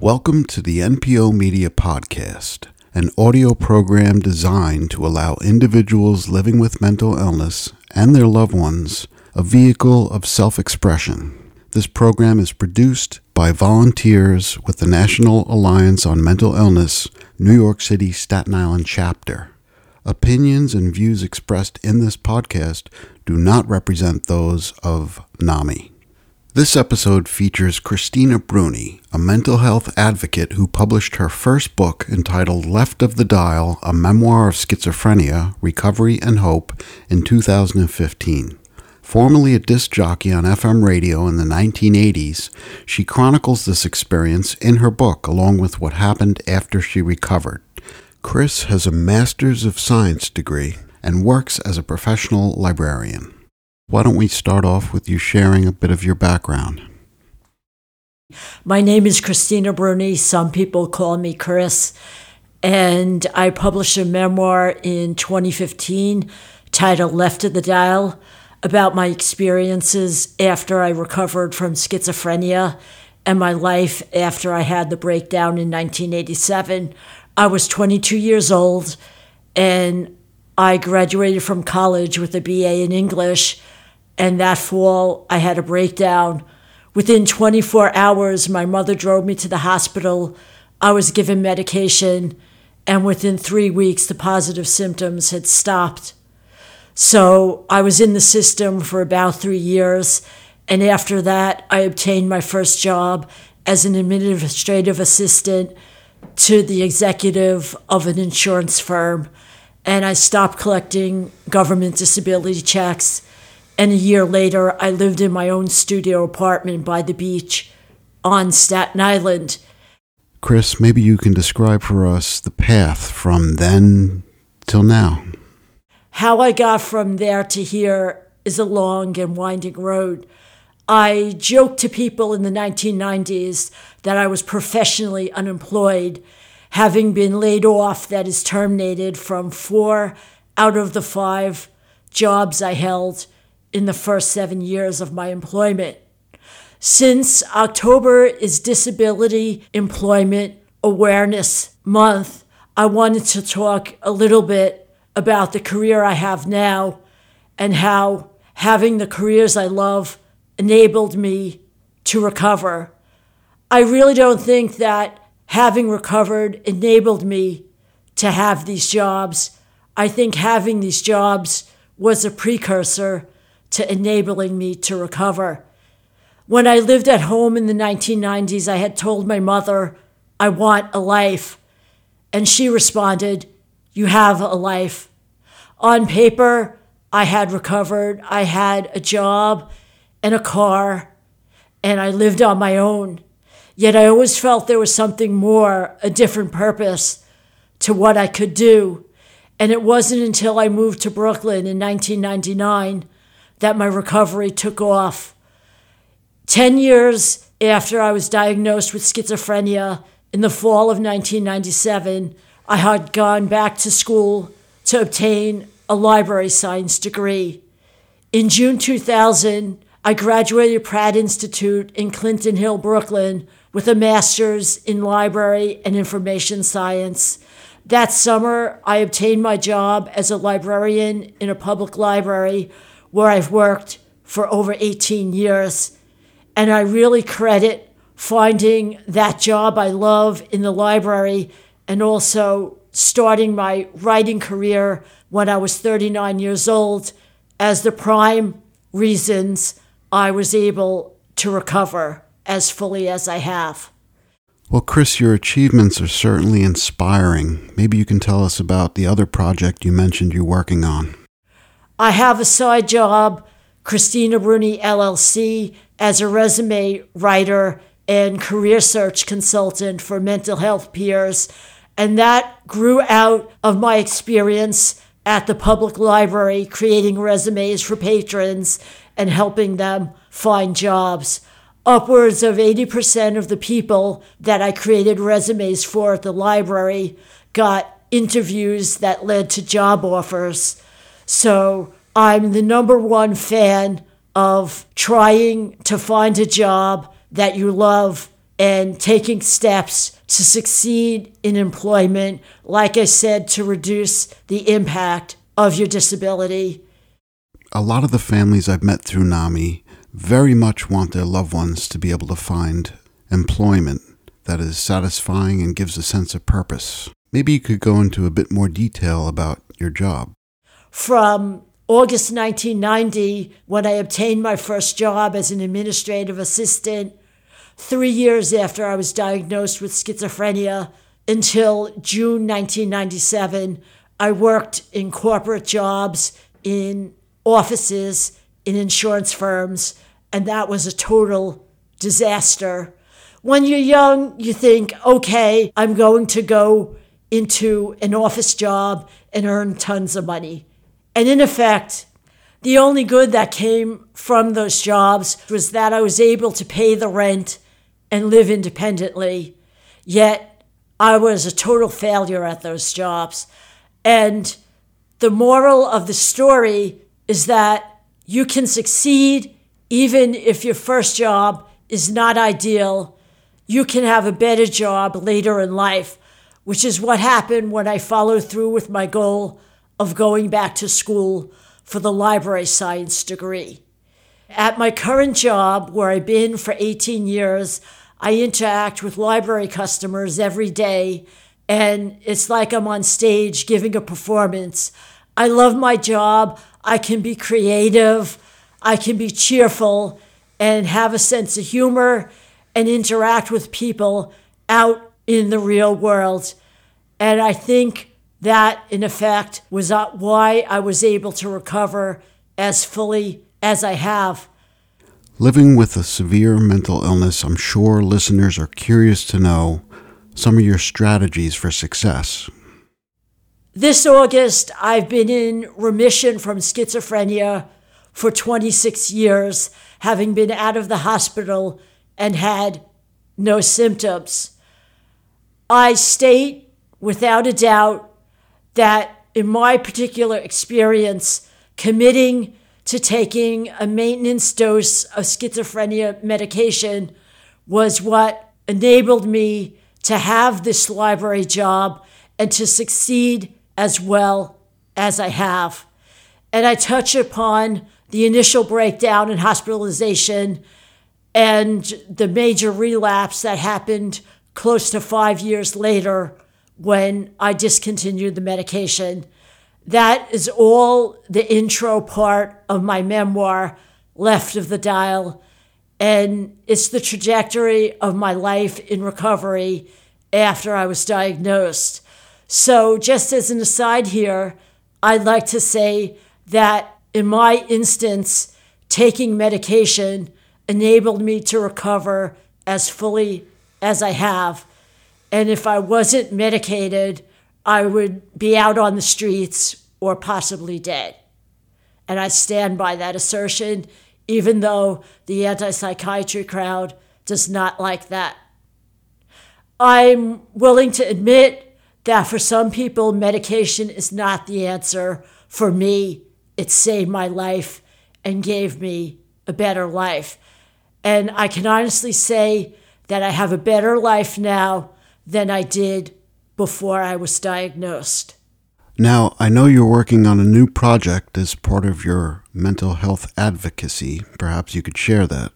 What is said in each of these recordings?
Welcome to the NPO Media Podcast, an audio program designed to allow individuals living with mental illness and their loved ones a vehicle of self expression. This program is produced by volunteers with the National Alliance on Mental Illness, New York City Staten Island chapter. Opinions and views expressed in this podcast do not represent those of NAMI. This episode features Christina Bruni, a mental health advocate who published her first book entitled Left of the Dial A Memoir of Schizophrenia, Recovery, and Hope in 2015. Formerly a disc jockey on FM radio in the 1980s, she chronicles this experience in her book along with what happened after she recovered. Chris has a Master's of Science degree and works as a professional librarian. Why don't we start off with you sharing a bit of your background? My name is Christina Bruni. Some people call me Chris. And I published a memoir in 2015 titled Left of the Dial about my experiences after I recovered from schizophrenia and my life after I had the breakdown in 1987. I was 22 years old and I graduated from college with a BA in English and that fall, I had a breakdown. Within 24 hours, my mother drove me to the hospital. I was given medication, and within three weeks, the positive symptoms had stopped. So I was in the system for about three years, and after that, I obtained my first job as an administrative assistant to the executive of an insurance firm. And I stopped collecting government disability checks and a year later, I lived in my own studio apartment by the beach on Staten Island. Chris, maybe you can describe for us the path from then till now. How I got from there to here is a long and winding road. I joked to people in the 1990s that I was professionally unemployed, having been laid off, that is, terminated from four out of the five jobs I held in the first seven years of my employment. Since October is Disability Employment Awareness Month, I wanted to talk a little bit about the career I have now and how having the careers I love enabled me to recover. I really don't think that having recovered enabled me to have these jobs. I think having these jobs was a precursor to enabling me to recover. When I lived at home in the 1990s, I had told my mother, I want a life. And she responded, You have a life. On paper, I had recovered. I had a job and a car, and I lived on my own. Yet I always felt there was something more, a different purpose to what I could do. And it wasn't until I moved to Brooklyn in 1999 that my recovery took off. 10 years after I was diagnosed with schizophrenia in the fall of 1997, I had gone back to school to obtain a library science degree. In June 2000, I graduated Pratt Institute in Clinton Hill, Brooklyn, with a master's in library and information science. That summer, I obtained my job as a librarian in a public library where I've worked for over 18 years. And I really credit finding that job I love in the library and also starting my writing career when I was 39 years old as the prime reasons I was able to recover as fully as I have. Well, Chris, your achievements are certainly inspiring. Maybe you can tell us about the other project you mentioned you're working on. I have a side job, Christina Bruni LLC, as a resume writer and career search consultant for mental health peers. And that grew out of my experience at the public library creating resumes for patrons and helping them find jobs. Upwards of 80% of the people that I created resumes for at the library got interviews that led to job offers. So I'm the number one fan of trying to find a job that you love and taking steps to succeed in employment, like I said, to reduce the impact of your disability. A lot of the families I've met through NAMI very much want their loved ones to be able to find employment that is satisfying and gives a sense of purpose. Maybe you could go into a bit more detail about your job. From August 1990, when I obtained my first job as an administrative assistant, three years after I was diagnosed with schizophrenia, until June 1997, I worked in corporate jobs, in offices, in insurance firms, and that was a total disaster. When you're young, you think, okay, I'm going to go into an office job and earn tons of money. And in effect, the only good that came from those jobs was that I was able to pay the rent and live independently. Yet I was a total failure at those jobs. And the moral of the story is that you can succeed even if your first job is not ideal. You can have a better job later in life which is what happened when I followed through with my goal of going back to school for the library science degree. At my current job, where I've been for 18 years, I interact with library customers every day, and it's like I'm on stage giving a performance. I love my job. I can be creative, I can be cheerful, and have a sense of humor and interact with people out in the real world. And I think that, in effect, was uh, why I was able to recover as fully as I have. Living with a severe mental illness, I'm sure listeners are curious to know some of your strategies for success. This August, I've been in remission from schizophrenia for 26 years, having been out of the hospital and had no symptoms. I state without a doubt that in my particular experience, committing to taking a maintenance dose of schizophrenia medication was what enabled me to have this library job and to succeed as well as I have. And I touch upon the initial breakdown and hospitalization and the major relapse that happened close to five years later when I discontinued the medication. That is all the intro part of my memoir, Left of the Dial. And it's the trajectory of my life in recovery after I was diagnosed. So, just as an aside here, I'd like to say that in my instance, taking medication enabled me to recover as fully as I have. And if I wasn't medicated, I would be out on the streets or possibly dead. And I stand by that assertion, even though the anti psychiatry crowd does not like that. I'm willing to admit that for some people, medication is not the answer. For me, it saved my life and gave me a better life. And I can honestly say that I have a better life now than I did before I was diagnosed. Now, I know you're working on a new project as part of your mental health advocacy. Perhaps you could share that.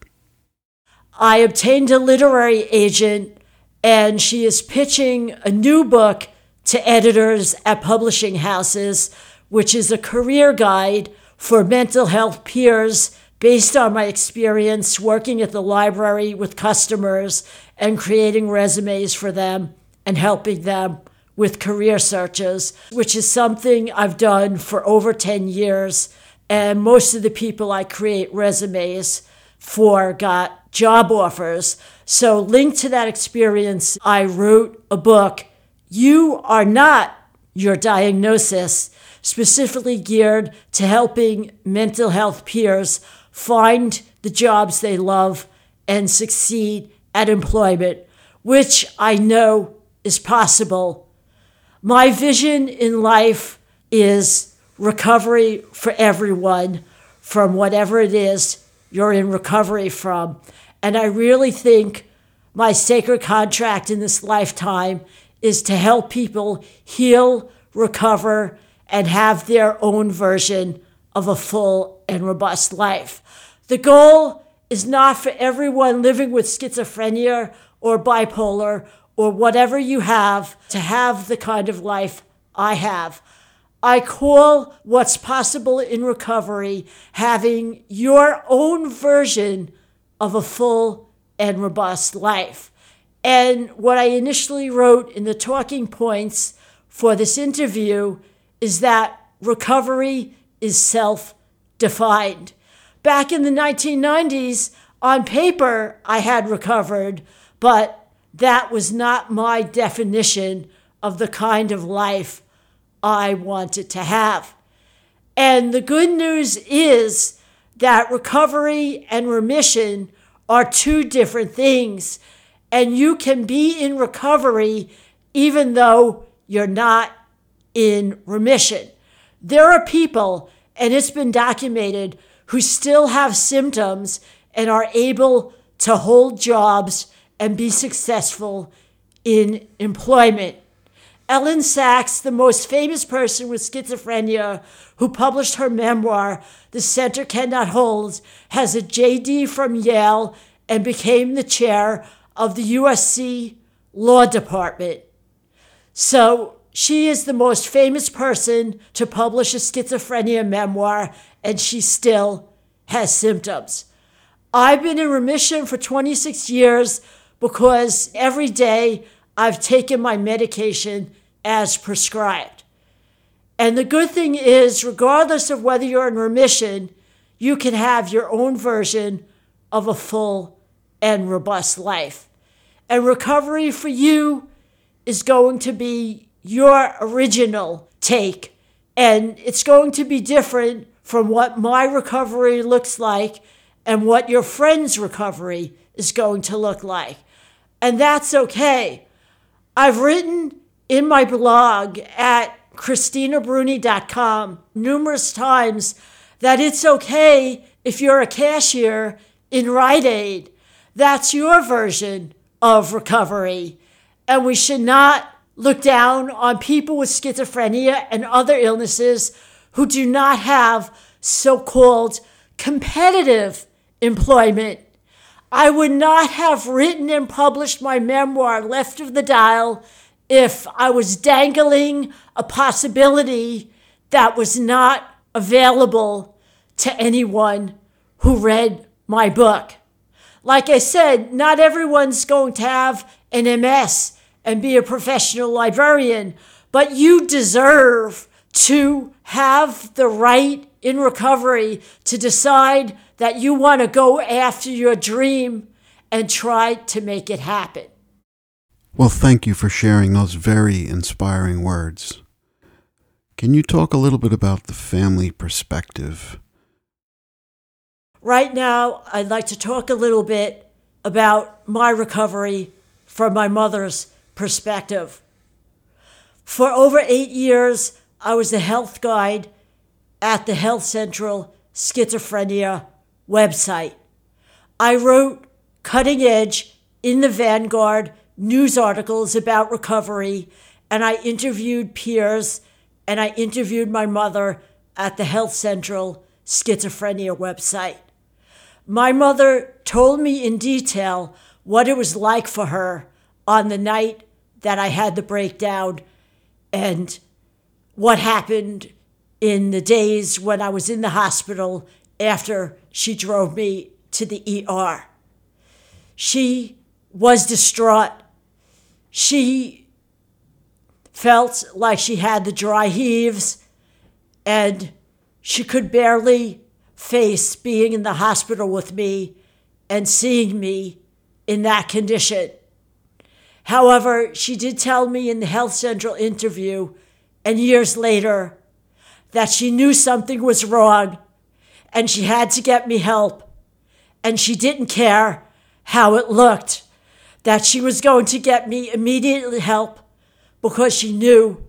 I obtained a literary agent, and she is pitching a new book to editors at publishing houses, which is a career guide for mental health peers based on my experience working at the library with customers and creating resumes for them and helping them with career searches, which is something I've done for over 10 years. And most of the people I create resumes for got job offers. So, linked to that experience, I wrote a book, You Are Not Your Diagnosis, specifically geared to helping mental health peers find the jobs they love, and succeed at employment, which I know is possible. My vision in life is recovery for everyone from whatever it is you're in recovery from. And I really think my sacred contract in this lifetime is to help people heal, recover, and have their own version of a full and robust life. The goal is not for everyone living with schizophrenia or bipolar or whatever you have to have the kind of life I have. I call what's possible in recovery having your own version of a full and robust life. And what I initially wrote in the talking points for this interview is that recovery is self defined. Back in the 1990s, on paper, I had recovered, but that was not my definition of the kind of life I wanted to have. And the good news is that recovery and remission are two different things. And you can be in recovery even though you're not in remission. There are people, and it's been documented, who still have symptoms and are able to hold jobs and be successful in employment. Elyn Saks, the most famous person with schizophrenia who published her memoir, The Center Cannot Hold, has a JD from Yale and became the chair of the USC Law Department. So she is the most famous person to publish a schizophrenia memoir, and she still has symptoms. I've been in remission for 26 years because every day I've taken my medication as prescribed. And the good thing is, regardless of whether you're in remission, you can have your own version of a full and robust life. And recovery for you is going to be your original take. And it's going to be different from what my recovery looks like and what your friend's recovery is going to look like. And that's okay. I've written in my blog at ChristinaBruni.com numerous times that it's okay if you're a cashier in Rite Aid. That's your version of recovery. And we should not look down on people with schizophrenia and other illnesses who do not have so called competitive employment. I would not have written and published my memoir, Left of the Dial, if I was dangling a possibility that was not available to anyone who read my book. Like I said, not everyone's going to have an MS and be a professional librarian, but you deserve to have the right in recovery to decide that you want to go after your dream and try to make it happen. Well, thank you for sharing those very inspiring words. Can you talk a little bit about the family perspective? Right now, I'd like to talk a little bit about my recovery from my mother's perspective. For over eight years, I was the health guide at the Health Central Schizophrenia website. I wrote cutting edge in the Vanguard news articles about recovery, and I interviewed peers and I interviewed my mother at the Health Central schizophrenia website. My mother told me in detail what it was like for her on the night that I had the breakdown and what happened in the days when I was in the hospital after she drove me to the ER. She was distraught she felt like she had the dry heaves and she could barely face being in the hospital with me and seeing me in that condition. However, she did tell me in the Health Central interview and years later that she knew something was wrong and she had to get me help and she didn't care how it looked that she was going to get me immediate help because she knew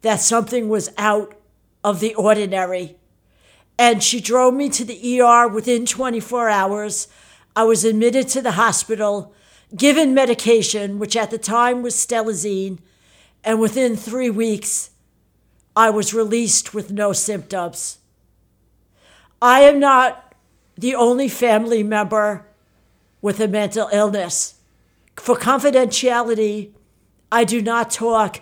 that something was out of the ordinary. And she drove me to the ER within 24 hours. I was admitted to the hospital. Given medication, which at the time was stelazine, and within three weeks, I was released with no symptoms. I am not the only family member with a mental illness. For confidentiality, I do not talk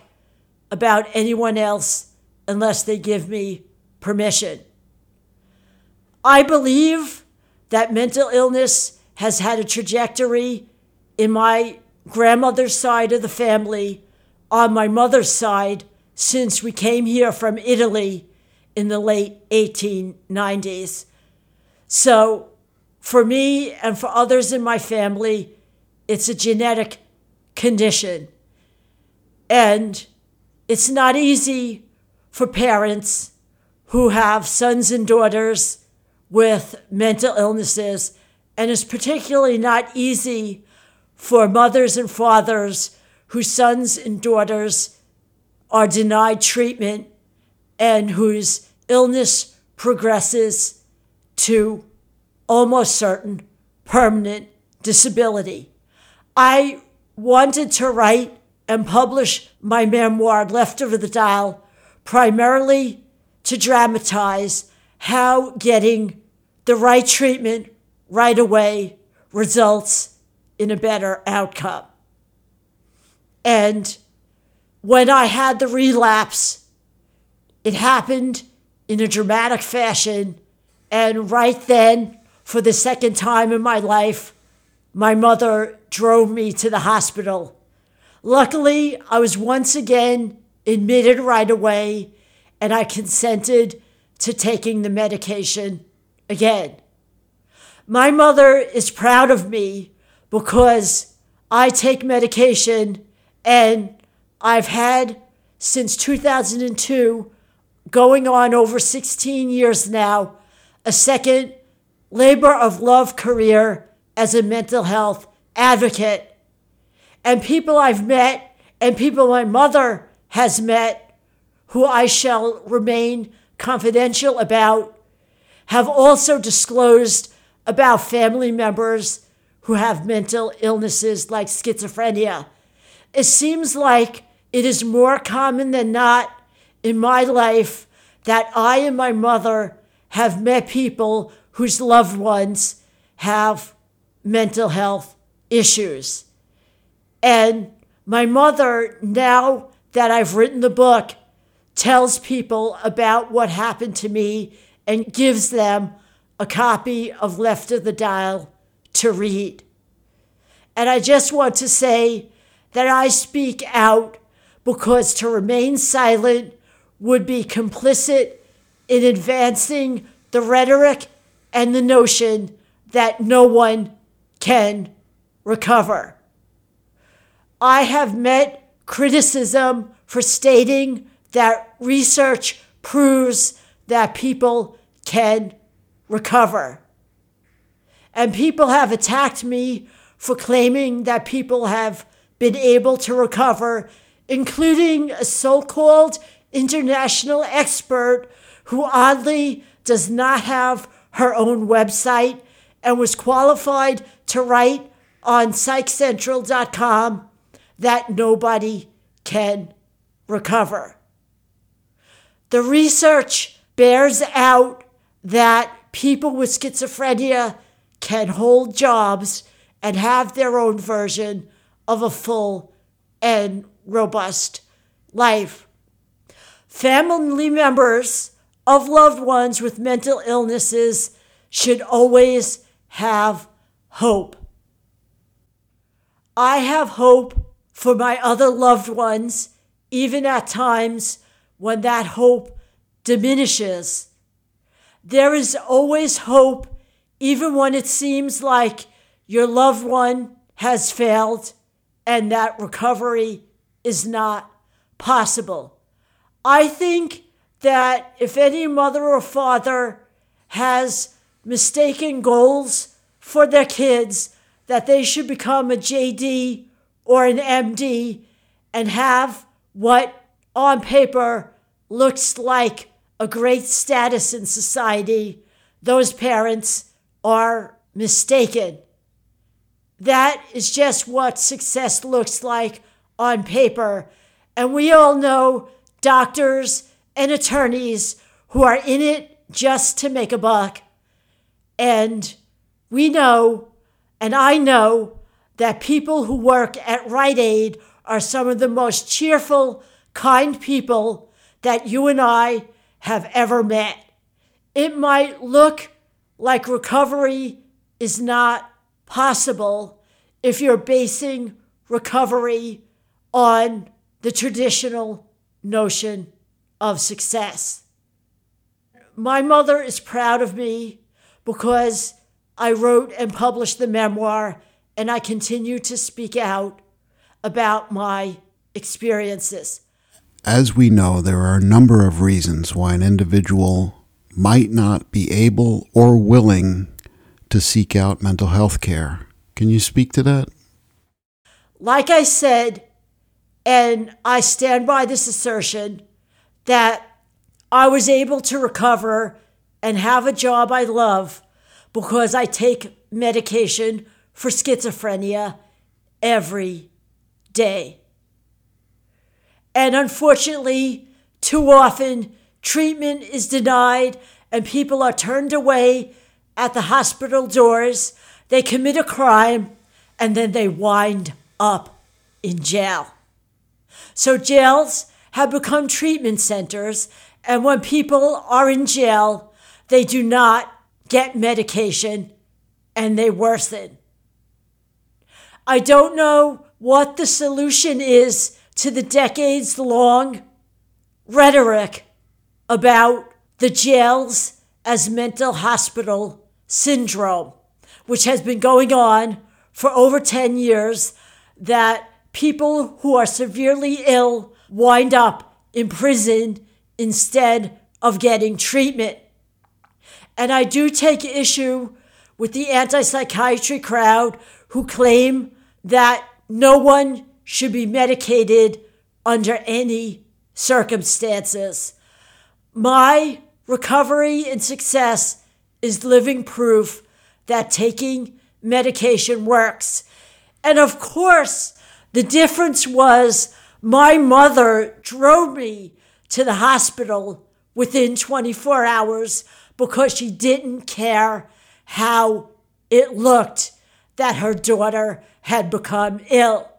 about anyone else unless they give me permission. I believe that mental illness has had a trajectory in my grandmother's side of the family, on my mother's side, since we came here from Italy in the late 1890s. So, for me and for others in my family, it's a genetic condition. And it's not easy for parents who have sons and daughters with mental illnesses, and it's particularly not easy for mothers and fathers whose sons and daughters are denied treatment and whose illness progresses to almost certain permanent disability. I wanted to write and publish my memoir, Left Over the Dial, primarily to dramatize how getting the right treatment right away results in a better outcome. And when I had the relapse, it happened in a dramatic fashion. And right then, for the second time in my life, my mother drove me to the hospital. Luckily, I was once again admitted right away, and I consented to taking the medication again. My mother is proud of me because I take medication and I've had since 2002, going on over 16 years now, a second labor of love career as a mental health advocate. And people I've met and people my mother has met, who I shall remain confidential about, have also disclosed about family members who have mental illnesses like schizophrenia. It seems like it is more common than not in my life that I and my mother have met people whose loved ones have mental health issues. And my mother, now that I've written the book, tells people about what happened to me and gives them a copy of Left of the Dial to read. And I just want to say that I speak out because to remain silent would be complicit in advancing the rhetoric and the notion that no one can recover. I have met criticism for stating that research proves that people can recover. And people have attacked me for claiming that people have been able to recover, including a so called international expert who oddly does not have her own website and was qualified to write on psychcentral.com that nobody can recover. The research bears out that people with schizophrenia can hold jobs and have their own version of a full and robust life. Family members of loved ones with mental illnesses should always have hope. I have hope for my other loved ones, even at times when that hope diminishes. There is always hope, even when it seems like your loved one has failed and that recovery is not possible. I think that if any mother or father has mistaken goals for their kids, that they should become a JD or an MD and have what on paper looks like a great status in society, those parents are mistaken. that is just what success looks like on paper. And we all know doctors and attorneys who are in it just to make a buck. And we know, and I know, that people who work at Rite Aid are some of the most cheerful, kind people that you and I have ever met. It might look like recovery is not possible if you're basing recovery on the traditional notion of success. My mother is proud of me because I wrote and published the memoir and I continue to speak out about my experiences. As we know, there are a number of reasons why an individual might not be able or willing to seek out mental health care. Can you speak to that? Like I said, and I stand by this assertion, that I was able to recover and have a job I love because I take medication for schizophrenia every day. And unfortunately, too often, treatment is denied and people are turned away at the hospital doors. They commit a crime and then they wind up in jail. So, jails have become treatment centers, and when people are in jail, they do not get medication and they worsen. I don't know what the solution is to the decades long rhetoric about the jails as mental hospital syndrome, which has been going on for over 10 years, that people who are severely ill wind up in prison instead of getting treatment. And I do take issue with the anti psychiatry crowd who claim that no one should be medicated under any circumstances. My recovery and success is living proof that taking medication works. And of course, the difference was my mother drove me to the hospital within 24 hours because she didn't care how it looked that her daughter had become ill.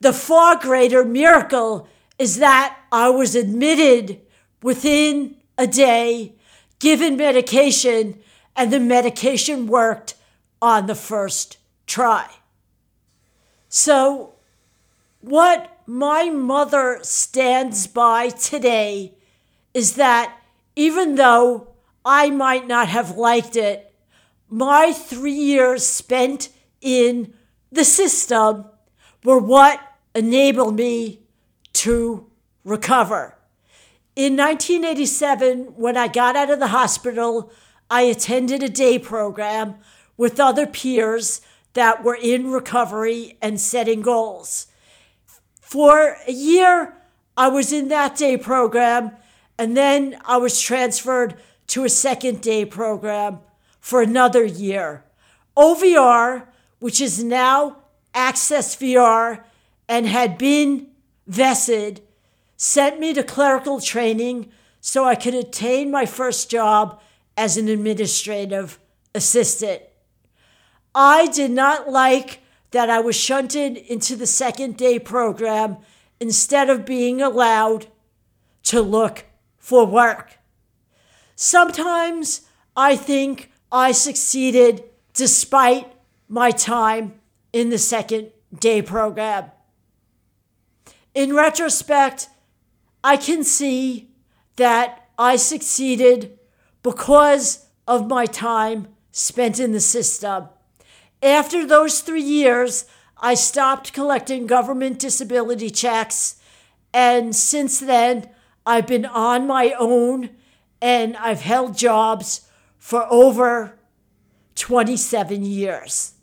The far greater miracle is that I was admitted within a day, given medication, and the medication worked on the first try. So, what my mother stands by today is that even though I might not have liked it, my three years spent in the system were what enabled me to recover. In 1987, when I got out of the hospital, I attended a day program with other peers that were in recovery and setting goals. For a year, I was in that day program, and then I was transferred to a second day program for another year. OVR, which is now Access VR and had been VESID, sent me to clerical training so I could attain my first job as an administrative assistant. I did not like that I was shunted into the second day program instead of being allowed to look for work. Sometimes I think I succeeded despite my time in the second day program. In retrospect, I can see that I succeeded because of my time spent in the system. After those three years, I stopped collecting government disability checks, and since then, I've been on my own and I've held jobs for over 27 years.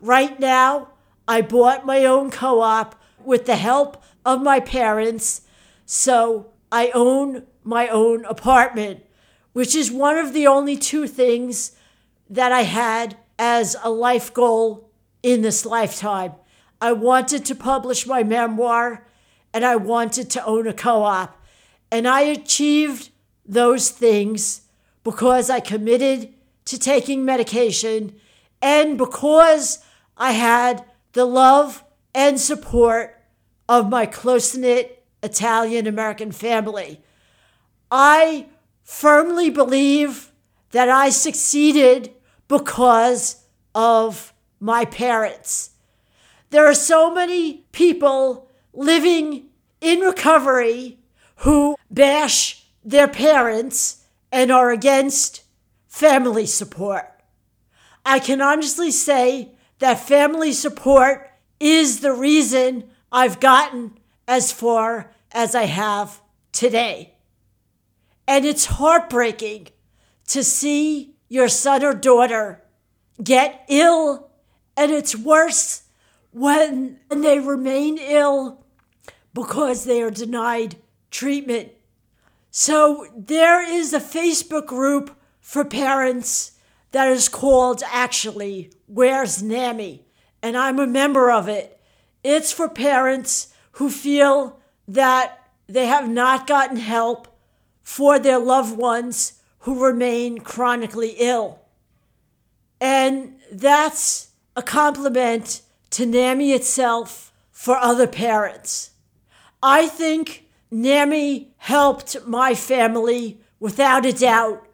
Right now, I bought my own co op with the help of my parents, so I own my own apartment, which is one of the only two things that I had as a life goal in this lifetime. I wanted to publish my memoir and I wanted to own a co op. And I achieved those things because I committed to taking medication and because I had the love and support of my close knit Italian American family. I firmly believe that I succeeded because of my parents. There are so many people living in recovery who bash their parents and are against family support. I can honestly say that family support is the reason I've gotten as far as I have today. And it's heartbreaking to see your son or daughter get ill, and it's worse when they remain ill because they are denied treatment. So there is a Facebook group for parents that is called actually Where's NAMI? And I'm a member of it. It's for parents who feel that they have not gotten help for their loved ones who remain chronically ill. And that's a compliment to NAMI itself for other parents. I think NAMI helped my family without a doubt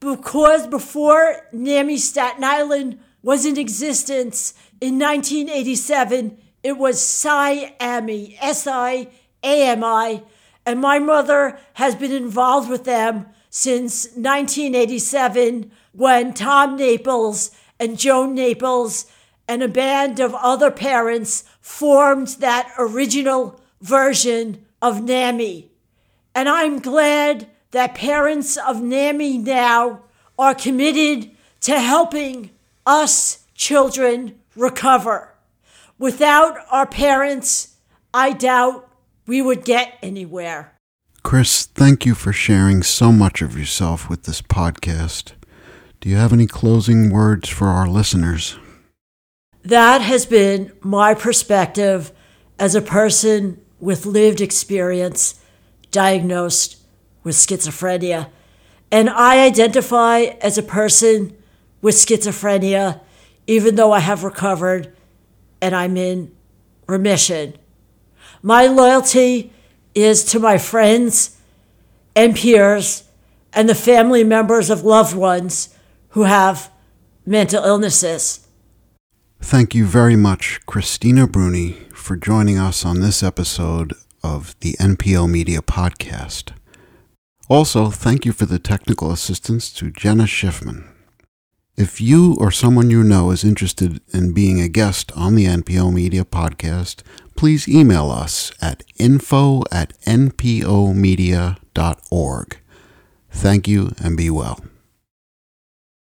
because before NAMI Staten Island was in existence in 1987, it was SIAMI, S I A M I, and my mother has been involved with them since 1987 when Tom Naples and Joan Naples and a band of other parents formed that original version of NAMI. And I'm glad that parents of NAMI now are committed to helping us children recover. Without our parents, I doubt we would get anywhere. Chris, thank you for sharing so much of yourself with this podcast. Do you have any closing words for our listeners? That has been my perspective as a person with lived experience diagnosed with schizophrenia. And I identify as a person with schizophrenia, even though I have recovered and I'm in remission. My loyalty is to my friends and peers and the family members of loved ones who have mental illnesses. Thank you very much, Christina Bruni, for joining us on this episode of the NPO Media Podcast. Also, thank you for the technical assistance to Jenna Schiffman. If you or someone you know is interested in being a guest on the NPO Media Podcast, please email us at info at npomedia.org. Thank you and be well.